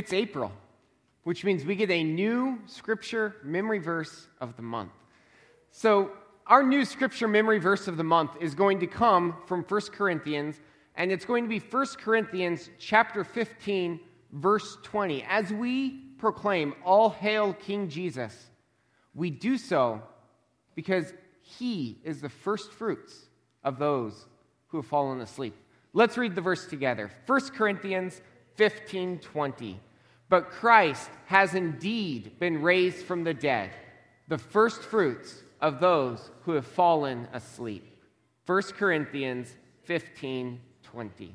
it's April, which means we get a new scripture memory verse of the month. So, our new scripture memory verse of the month is going to come from 1 Corinthians, and it's going to be 1 Corinthians chapter 15, verse 20. As we proclaim, All hail King Jesus, we do so because he is the first fruits of those who have fallen asleep. Let's read the verse together. 1 Corinthians 15 20. But Christ has indeed been raised from the dead, the first fruits of those who have fallen asleep. 1 Corinthians 15 20.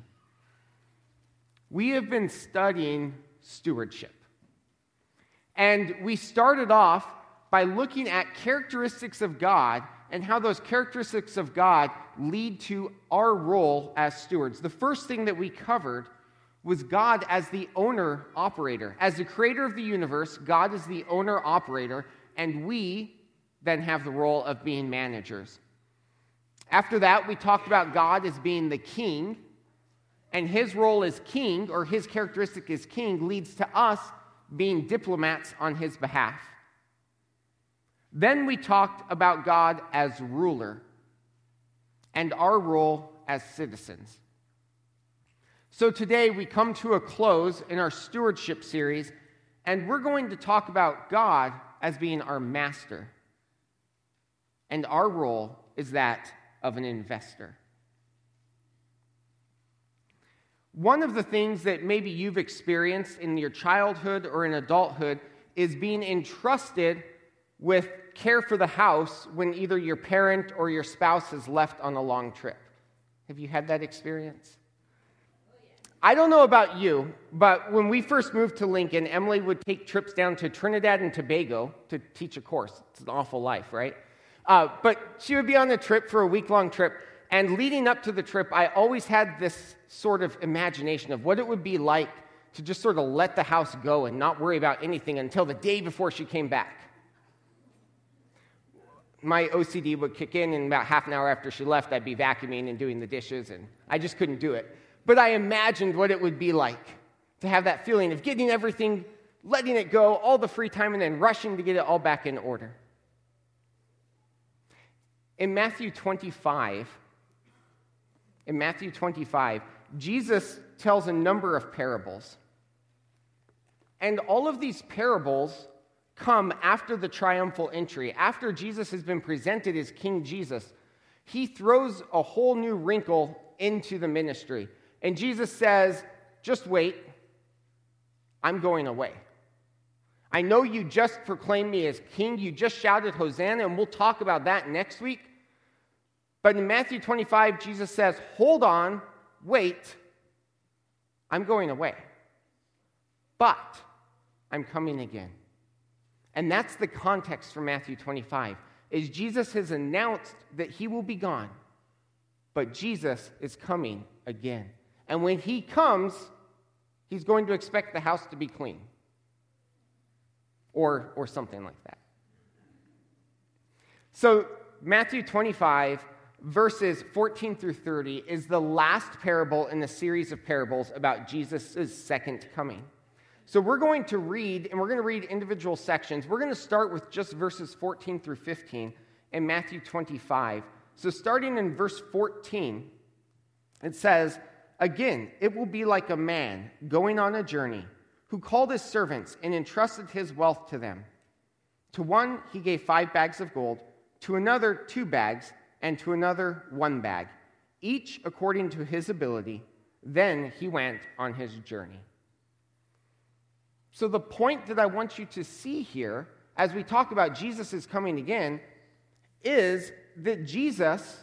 We have been studying stewardship. And we started off by looking at characteristics of God and how those characteristics of God lead to our role as stewards. The first thing that we covered was God as the owner operator. As the creator of the universe, God is the owner operator, and we then have the role of being managers. After that, we talked about God as being the king, and his role as king, or his characteristic as king, leads to us being diplomats on his behalf. Then we talked about God as ruler and our role as citizens. So today we come to a close in our stewardship series, and we're going to talk about God as being our master. And our role is that of an investor. One of the things that maybe you've experienced in your childhood or in adulthood is being entrusted with care for the house when either your parent or your spouse has left on a long trip. Have you had that experience? I don't know about you, but when we first moved to Lincoln, Emily would take trips down to Trinidad and Tobago to teach a course. It's an awful life, right? Uh, but she would be on a trip for a week long trip. And leading up to the trip, I always had this sort of imagination of what it would be like to just sort of let the house go and not worry about anything until the day before she came back my OCD would kick in, and about half an hour after she left, I'd be vacuuming and doing the dishes, and I just couldn't do it. But I imagined what it would be like to have that feeling of getting everything, letting it go, all the free time, and then rushing to get it all back in order. In Matthew 25, in Matthew 25, Jesus tells a number of parables. And all of these parables come after the triumphal entry, after Jesus has been presented as King Jesus, he throws a whole new wrinkle into the ministry. And Jesus says, Just wait, I'm going away. I know you just proclaimed me as king, you just shouted Hosanna, and we'll talk about that next week. But in Matthew 25, Jesus says, Hold on, wait, I'm going away. But I'm coming again. And that's the context for Matthew 25. Is Jesus has announced that he will be gone, but Jesus is coming again. And when he comes, he's going to expect the house to be clean. Or, or something like that. So, Matthew 25, verses 14 through 30, is the last parable in the series of parables about Jesus' second coming. So we're going to read, and we're going to read individual sections. We're going to start with just verses 14 through 15 in Matthew 25. So starting in verse 14, it says, Again, it will be like a man going on a journey who called his servants and entrusted his wealth to them. To one, he gave five bags of gold, to another, two bags, and to another, one bag, each according to his ability. Then he went on his journey. So, the point that I want you to see here as we talk about Jesus coming again is that Jesus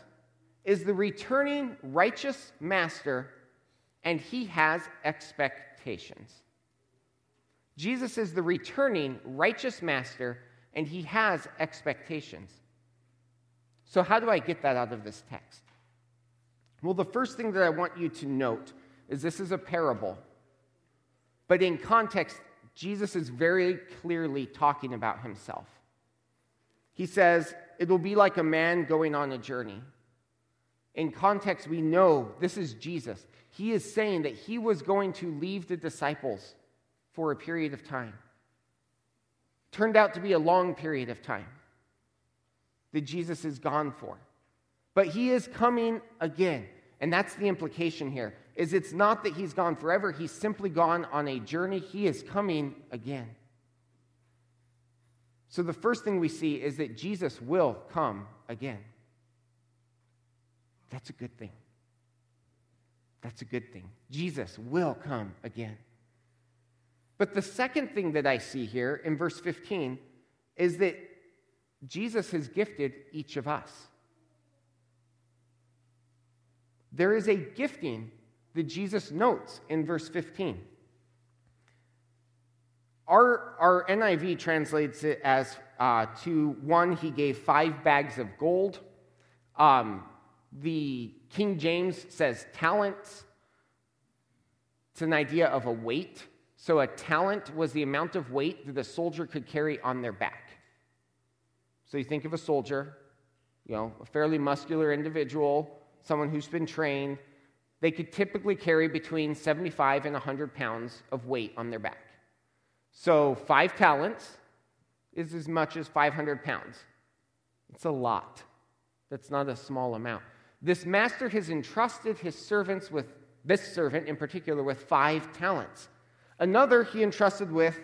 is the returning righteous master and he has expectations. Jesus is the returning righteous master and he has expectations. So, how do I get that out of this text? Well, the first thing that I want you to note is this is a parable. But in context, Jesus is very clearly talking about himself. He says, It will be like a man going on a journey. In context, we know this is Jesus. He is saying that he was going to leave the disciples for a period of time. Turned out to be a long period of time that Jesus is gone for. But he is coming again. And that's the implication here. Is it's not that he's gone forever, he's simply gone on a journey. He is coming again. So the first thing we see is that Jesus will come again. That's a good thing. That's a good thing. Jesus will come again. But the second thing that I see here in verse 15 is that Jesus has gifted each of us. There is a gifting that Jesus notes in verse 15. Our, our NIV translates it as uh, to one, he gave five bags of gold. Um, the King James says talents. It's an idea of a weight. So a talent was the amount of weight that a soldier could carry on their back. So you think of a soldier, you know, a fairly muscular individual, someone who's been trained. They could typically carry between 75 and 100 pounds of weight on their back. So five talents is as much as 500 pounds. It's a lot. That's not a small amount. This master has entrusted his servants with, this servant in particular, with five talents. Another he entrusted with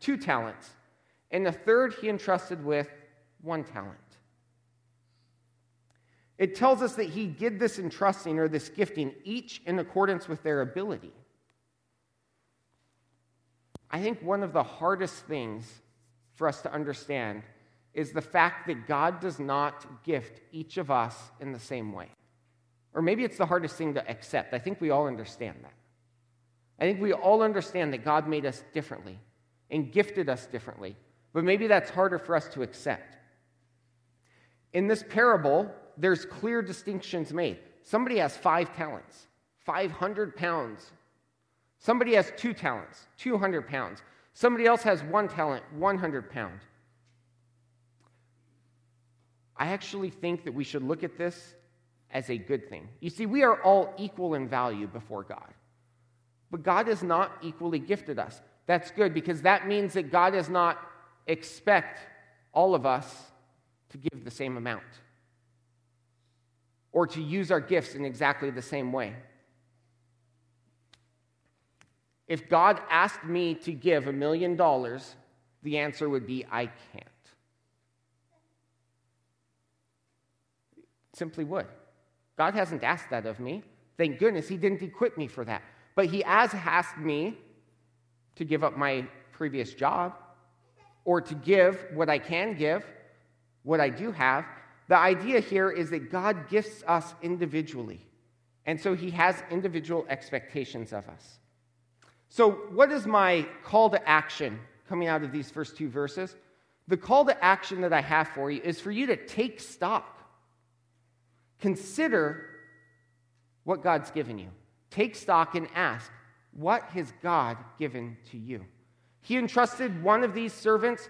two talents. And a third he entrusted with one talent. It tells us that he did this entrusting or this gifting each in accordance with their ability. I think one of the hardest things for us to understand is the fact that God does not gift each of us in the same way. Or maybe it's the hardest thing to accept. I think we all understand that. I think we all understand that God made us differently and gifted us differently. But maybe that's harder for us to accept. In this parable, there's clear distinctions made. Somebody has five talents, 500 pounds. Somebody has two talents, 200 pounds. Somebody else has one talent, 100 pounds. I actually think that we should look at this as a good thing. You see, we are all equal in value before God. But God has not equally gifted us. That's good because that means that God does not expect all of us to give the same amount or to use our gifts in exactly the same way. If God asked me to give a million dollars, the answer would be, I can't. Simply would. God hasn't asked that of me. Thank goodness He didn't equip me for that. But He has asked me to give up my previous job or to give what I can give, what I do have. The idea here is that God gifts us individually. And so He has individual expectations of us. So, what is my call to action coming out of these first two verses? The call to action that I have for you is for you to take stock Consider what God's given you. Take stock and ask, what has God given to you? He entrusted one of these servants,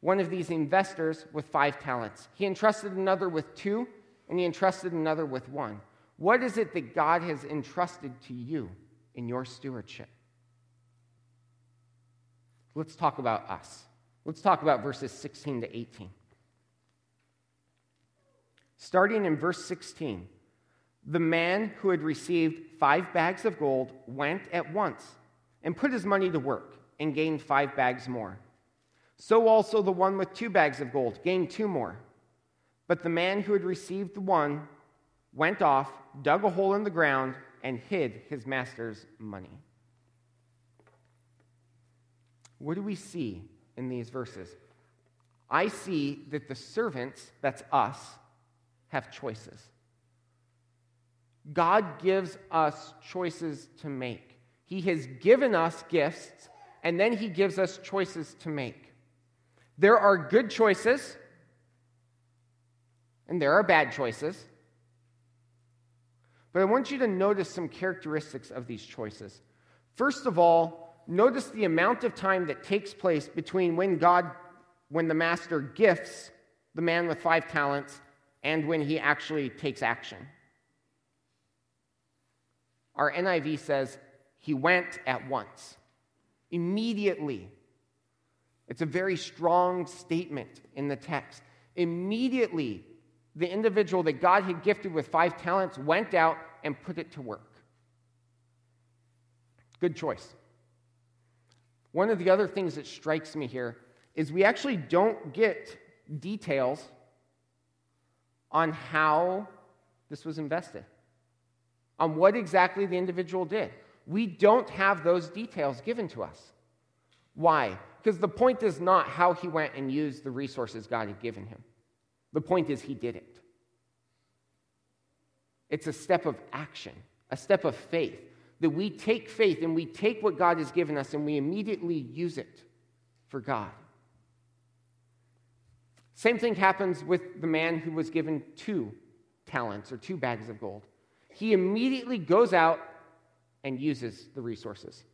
one of these investors, with five talents. He entrusted another with two, and he entrusted another with one. What is it that God has entrusted to you in your stewardship? Let's talk about us. Let's talk about verses 16 to 18. Starting in verse 16, the man who had received five bags of gold went at once and put his money to work and gained five bags more. So also the one with two bags of gold gained two more. But the man who had received the one went off, dug a hole in the ground, and hid his master's money. What do we see in these verses? I see that the servants, that's us, have choices. God gives us choices to make. He has given us gifts, and then He gives us choices to make. There are good choices, and there are bad choices. But I want you to notice some characteristics of these choices. First of all, notice the amount of time that takes place between when God, when the master gifts the man with five talents and when he actually takes action. Our NIV says he went at once. Immediately. It's a very strong statement in the text. Immediately, the individual that God had gifted with five talents went out and put it to work. Good choice. One of the other things that strikes me here is we actually don't get details on how this was invested, on what exactly the individual did. We don't have those details given to us. Why? Because the point is not how he went and used the resources God had given him. The point is he did it. It's a step of action, a step of faith, that we take faith and we take what God has given us and we immediately use it for God. Same thing happens with the man who was given two talents or two bags of gold. He immediately goes out and uses the resources.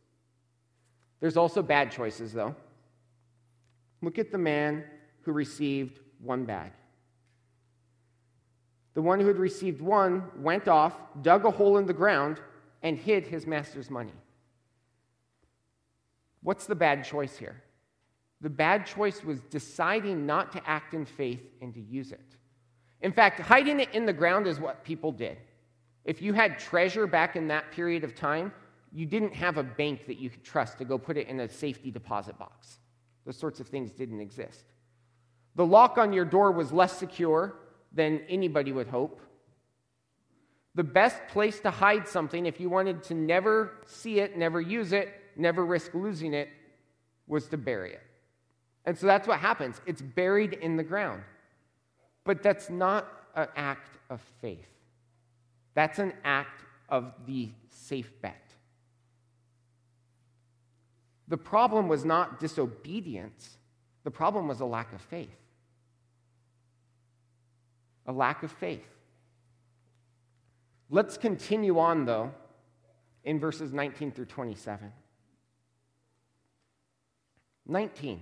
There's also bad choices, though. Look at the man who received one bag. The one who had received one went off, dug a hole in the ground, and hid his master's money. What's the bad choice here? The bad choice was deciding not to act in faith and to use it. In fact, hiding it in the ground is what people did. If you had treasure back in that period of time, you didn't have a bank that you could trust to go put it in a safety deposit box. Those sorts of things didn't exist. The lock on your door was less secure than anybody would hope. The best place to hide something, if you wanted to never see it, never use it, never risk losing it, was to bury it. And so that's what happens it's buried in the ground. But that's not an act of faith, that's an act of the safe bet. The problem was not disobedience, the problem was a lack of faith. A lack of faith. Let's continue on, though, in verses 19 through 27. 19.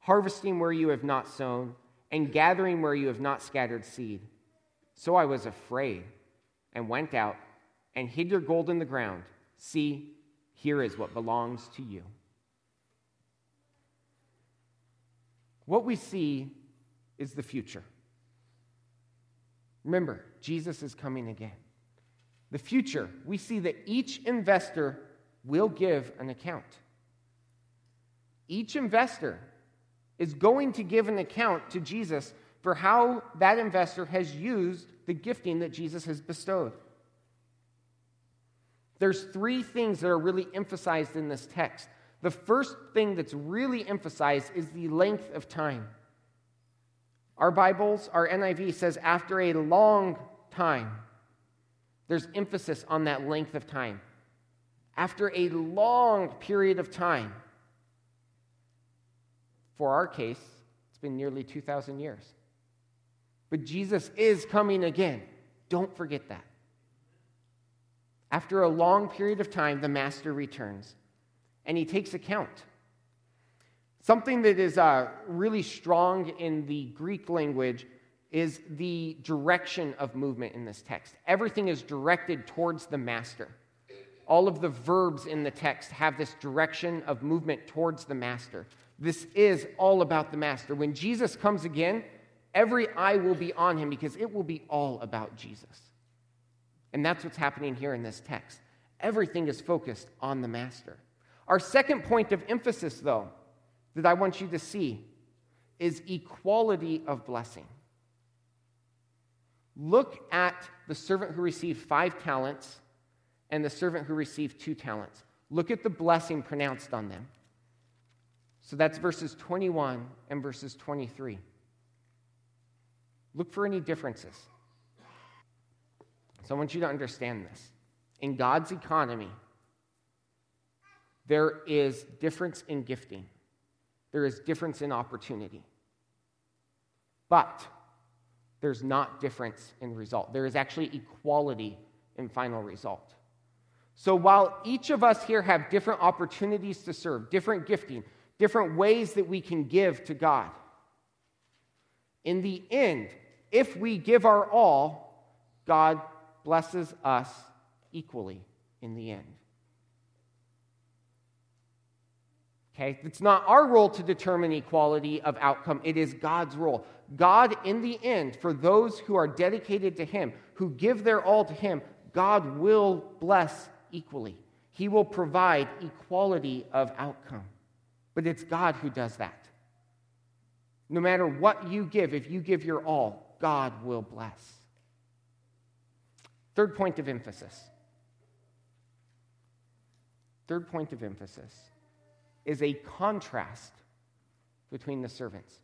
harvesting where you have not sown, and gathering where you have not scattered seed. So I was afraid and went out and hid your gold in the ground. See, here is what belongs to you. What we see is the future. Remember, Jesus is coming again. The future, we see that each investor will give an account. Each investor is going to give an account to Jesus for how that investor has used the gifting that Jesus has bestowed. There's three things that are really emphasized in this text. The first thing that's really emphasized is the length of time. Our Bibles, our NIV says, after a long time. There's emphasis on that length of time. After a long period of time. For our case, it's been nearly 2,000 years. But Jesus is coming again. Don't forget that. After a long period of time, the master returns and he takes account. Something that is uh, really strong in the Greek language is the direction of movement in this text. Everything is directed towards the master. All of the verbs in the text have this direction of movement towards the master. This is all about the master. When Jesus comes again, every eye will be on him because it will be all about Jesus. And that's what's happening here in this text. Everything is focused on the master. Our second point of emphasis, though, that I want you to see is equality of blessing. Look at the servant who received five talents and the servant who received two talents. Look at the blessing pronounced on them. So that's verses 21 and verses 23. Look for any differences. So I want you to understand this. In God's economy, there is difference in gifting, there is difference in opportunity. But there's not difference in result. There is actually equality in final result. So while each of us here have different opportunities to serve, different gifting, different ways that we can give to God, in the end, if we give our all, God blesses us equally in the end. Okay? It's not our role to determine equality of outcome, it is God's role. God, in the end, for those who are dedicated to Him, who give their all to Him, God will bless equally. He will provide equality of outcome. But it's God who does that. No matter what you give, if you give your all, God will bless. Third point of emphasis. Third point of emphasis is a contrast between the servants.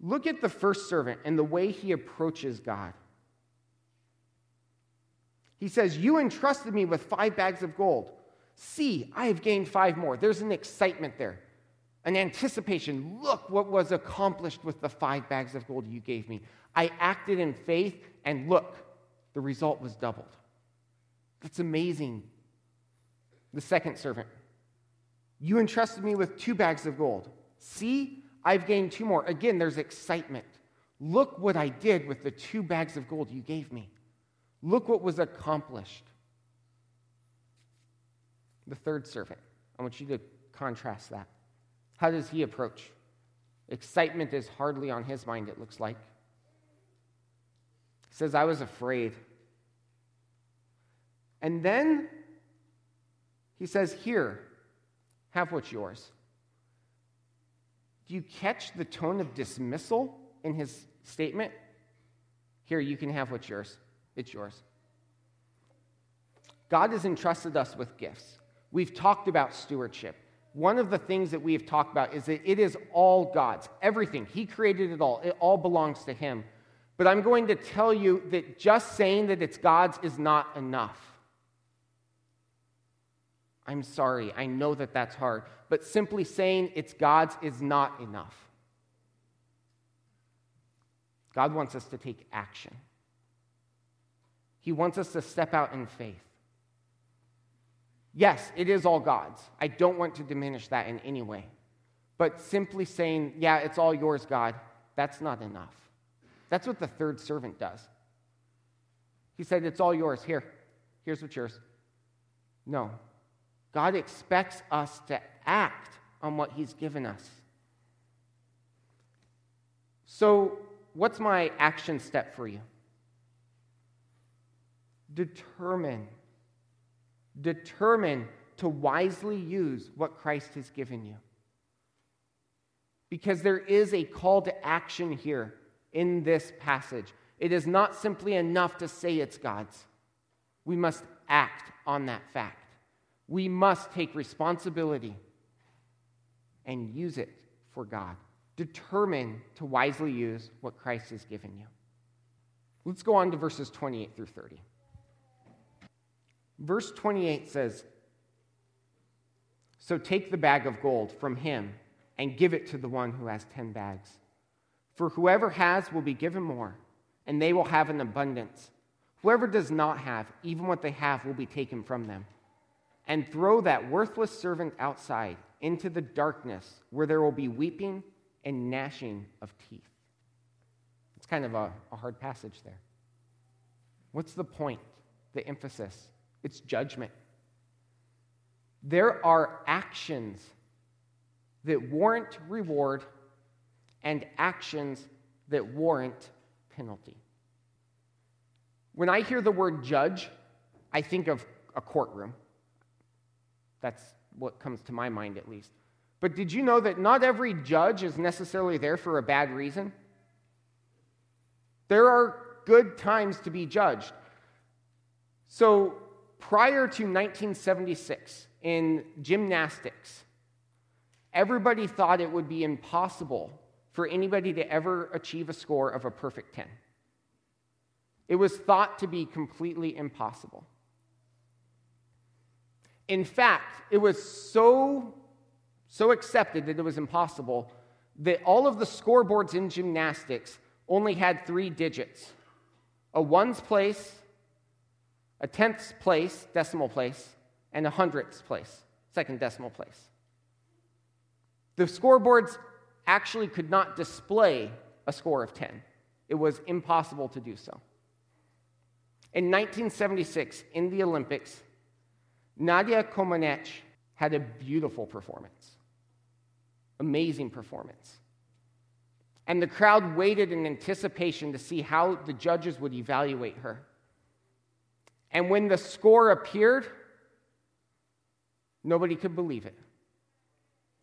Look at the first servant and the way he approaches God. He says, You entrusted me with five bags of gold. See, I have gained five more. There's an excitement there, an anticipation. Look what was accomplished with the five bags of gold you gave me. I acted in faith, and look, the result was doubled. That's amazing. The second servant, You entrusted me with two bags of gold. See, I've gained two more. Again, there's excitement. Look what I did with the two bags of gold you gave me. Look what was accomplished. The third servant, I want you to contrast that. How does he approach? Excitement is hardly on his mind, it looks like. He says, I was afraid. And then he says, Here, have what's yours. Do you catch the tone of dismissal in his statement? Here, you can have what's yours. It's yours. God has entrusted us with gifts. We've talked about stewardship. One of the things that we have talked about is that it is all God's. Everything. He created it all. It all belongs to Him. But I'm going to tell you that just saying that it's God's is not enough. I'm sorry. I know that that's hard. But simply saying it's God's is not enough. God wants us to take action. He wants us to step out in faith. Yes, it is all God's. I don't want to diminish that in any way. But simply saying, yeah, it's all yours, God, that's not enough. That's what the third servant does. He said, It's all yours. Here, here's what's yours. No. God expects us to act on what He's given us. So, what's my action step for you? determine, determine to wisely use what Christ has given you. Because there is a call to action here in this passage. It is not simply enough to say it's God's. We must act on that fact. We must take responsibility and use it for God. Determine to wisely use what Christ has given you. Let's go on to verses 28 through 30. Verse 28 says, So take the bag of gold from him and give it to the one who has 10 bags. For whoever has will be given more, and they will have an abundance. Whoever does not have, even what they have will be taken from them. And throw that worthless servant outside into the darkness where there will be weeping and gnashing of teeth. It's kind of a, a hard passage there. What's the point, the emphasis? It's judgment. There are actions that warrant reward and actions that warrant penalty. When I hear the word judge, I think of a courtroom. That's what comes to my mind at least. But did you know that not every judge is necessarily there for a bad reason? There are good times to be judged. So prior to 1976, in gymnastics, everybody thought it would be impossible for anybody to ever achieve a score of a perfect 10. It was thought to be completely impossible. In fact, it was so, so accepted that it was impossible that all of the scoreboards in gymnastics only had three digits a ones place, a tenths place, decimal place, and a hundredths place, second decimal place. The scoreboards actually could not display a score of 10. It was impossible to do so. In 1976, in the Olympics, Nadia Comaneci had a beautiful performance, amazing performance. And the crowd waited in anticipation to see how the judges would evaluate her. And when the score appeared, nobody could believe it.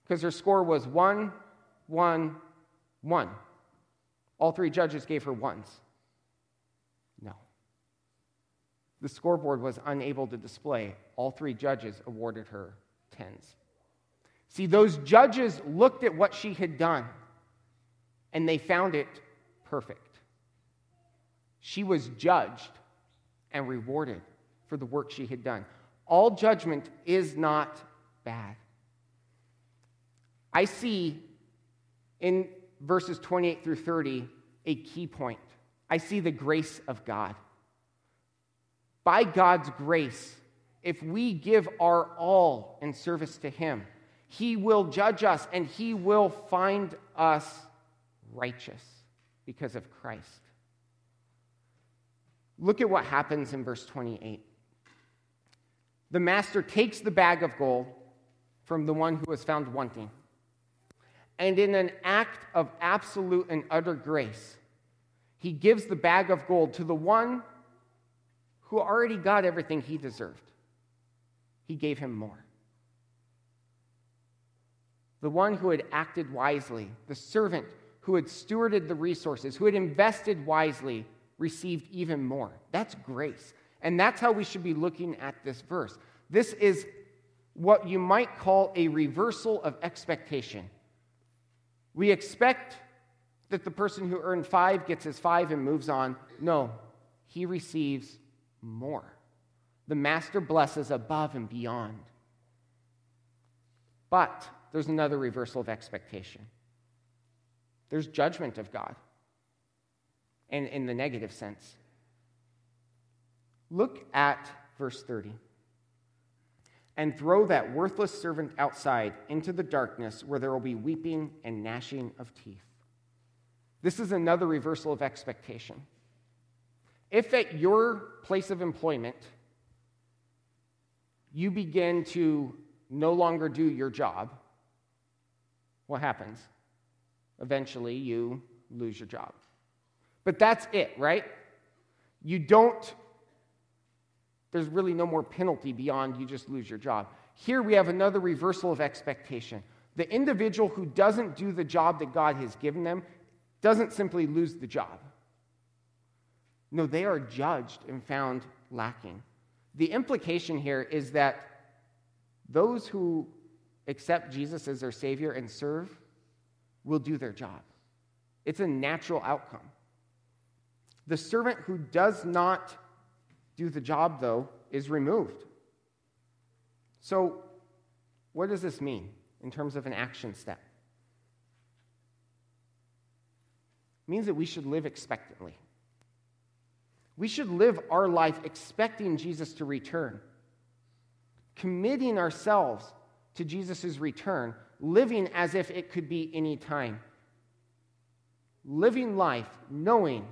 Because her score was one, one, one. All three judges gave her ones. No. The scoreboard was unable to display. All three judges awarded her tens. See, those judges looked at what she had done and they found it perfect. She was judged and rewarded for the work she had done. All judgment is not bad. I see in verses 28 through 30 a key point. I see the grace of God. By God's grace, if we give our all in service to Him, He will judge us and He will find us righteous because of Christ. Look at what happens in verse 28. The master takes the bag of gold from the one who was found wanting, and in an act of absolute and utter grace, he gives the bag of gold to the one who already got everything he deserved. He gave him more. The one who had acted wisely, the servant who had stewarded the resources, who had invested wisely, received even more. That's grace. And that's how we should be looking at this verse. This is what you might call a reversal of expectation. We expect that the person who earned five gets his five and moves on. No, he receives more. The master blesses above and beyond. But there's another reversal of expectation. There's judgment of God, and in the negative sense. Look at verse 30. And throw that worthless servant outside into the darkness where there will be weeping and gnashing of teeth. This is another reversal of expectation. If at your place of employment you begin to no longer do your job, what happens? eventually you lose your job. But that's it, right? You don't, there's really no more penalty beyond you just lose your job. Here we have another reversal of expectation. The individual who doesn't do the job that God has given them doesn't simply lose the job. No, they are judged and found lacking. The implication here is that those who accept Jesus as their Savior and serve will do their job. It's a natural outcome. The servant who does not do the job, though, is removed. So, what does this mean in terms of an action step? It means that we should live expectantly. We should live our life expecting Jesus to return, committing ourselves to Jesus' return living as if it could be any time. Living life knowing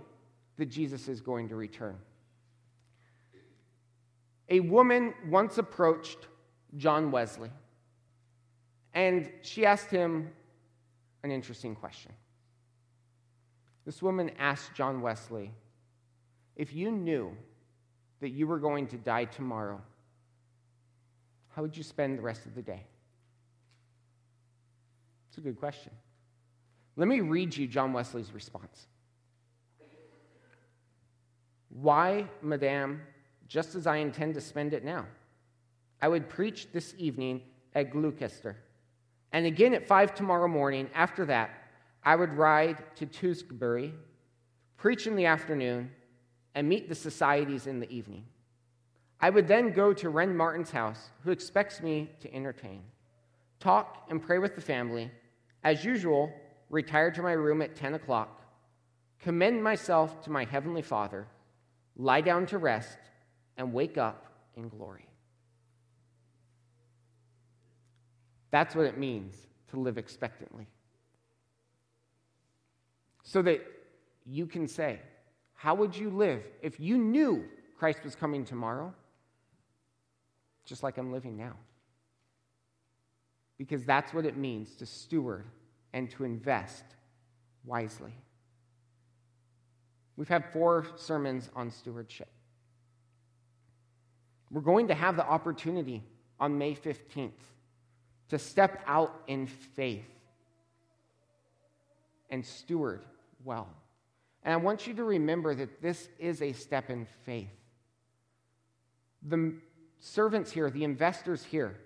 that Jesus is going to return. A woman once approached John Wesley, and she asked him an interesting question. This woman asked John Wesley, If you knew that you were going to die tomorrow, how would you spend the rest of the day? It's a good question. Let me read you John Wesley's response. Why, madame, just as I intend to spend it now? I would preach this evening at Gloucester, and again at five tomorrow morning. After that, I would ride to Tewkesbury, preach in the afternoon, and meet the societies in the evening. I would then go to Ren Martin's house, who expects me to entertain, talk and pray with the family. As usual, retire to my room at 10 o'clock, commend myself to my heavenly Father, lie down to rest, and wake up in glory. That's what it means to live expectantly. So that you can say, How would you live if you knew Christ was coming tomorrow? Just like I'm living now. Because that's what it means to steward and to invest wisely. We've had four sermons on stewardship. We're going to have the opportunity on May 15th to step out in faith and steward well. And I want you to remember that this is a step in faith. The servants here, the investors here,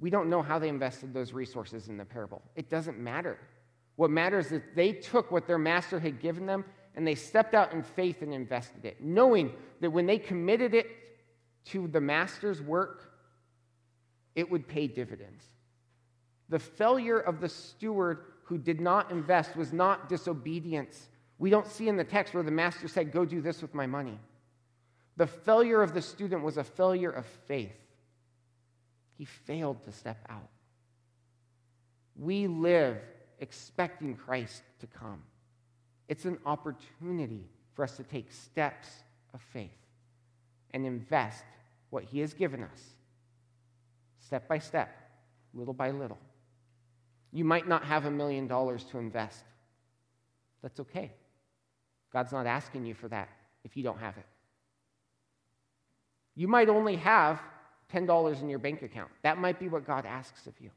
we don't know how they invested those resources in the parable. It doesn't matter. What matters is they took what their master had given them and they stepped out in faith and invested it, knowing that when they committed it to the master's work, it would pay dividends. The failure of the steward who did not invest was not disobedience. We don't see in the text where the master said, Go do this with my money. The failure of the student was a failure of faith. He failed to step out. We live expecting Christ to come. It's an opportunity for us to take steps of faith and invest what He has given us, step by step, little by little. You might not have a million dollars to invest. That's okay. God's not asking you for that if you don't have it. You might only have $10 in your bank account. That might be what God asks of you.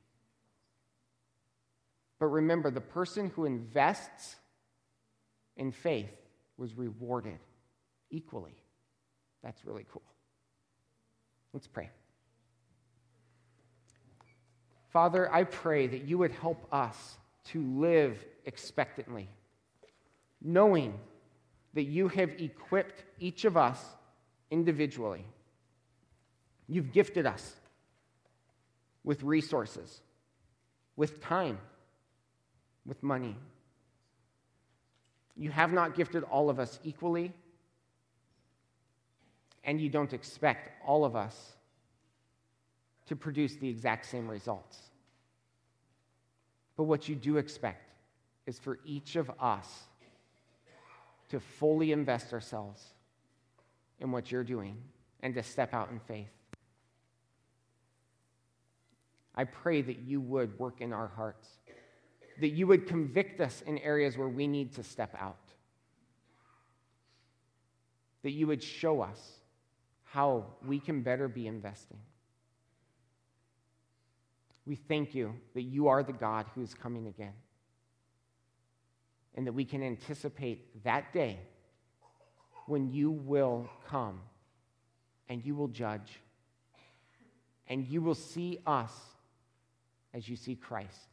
But remember, the person who invests in faith was rewarded equally. That's really cool. Let's pray. Father, I pray that you would help us to live expectantly, knowing that you have equipped each of us individually. You've gifted us with resources, with time, with money. You have not gifted all of us equally, and you don't expect all of us to produce the exact same results. But what you do expect is for each of us to fully invest ourselves in what you're doing and to step out in faith. I pray that you would work in our hearts, that you would convict us in areas where we need to step out, that you would show us how we can better be investing. We thank you that you are the God who is coming again, and that we can anticipate that day when you will come and you will judge and you will see us as you see Christ.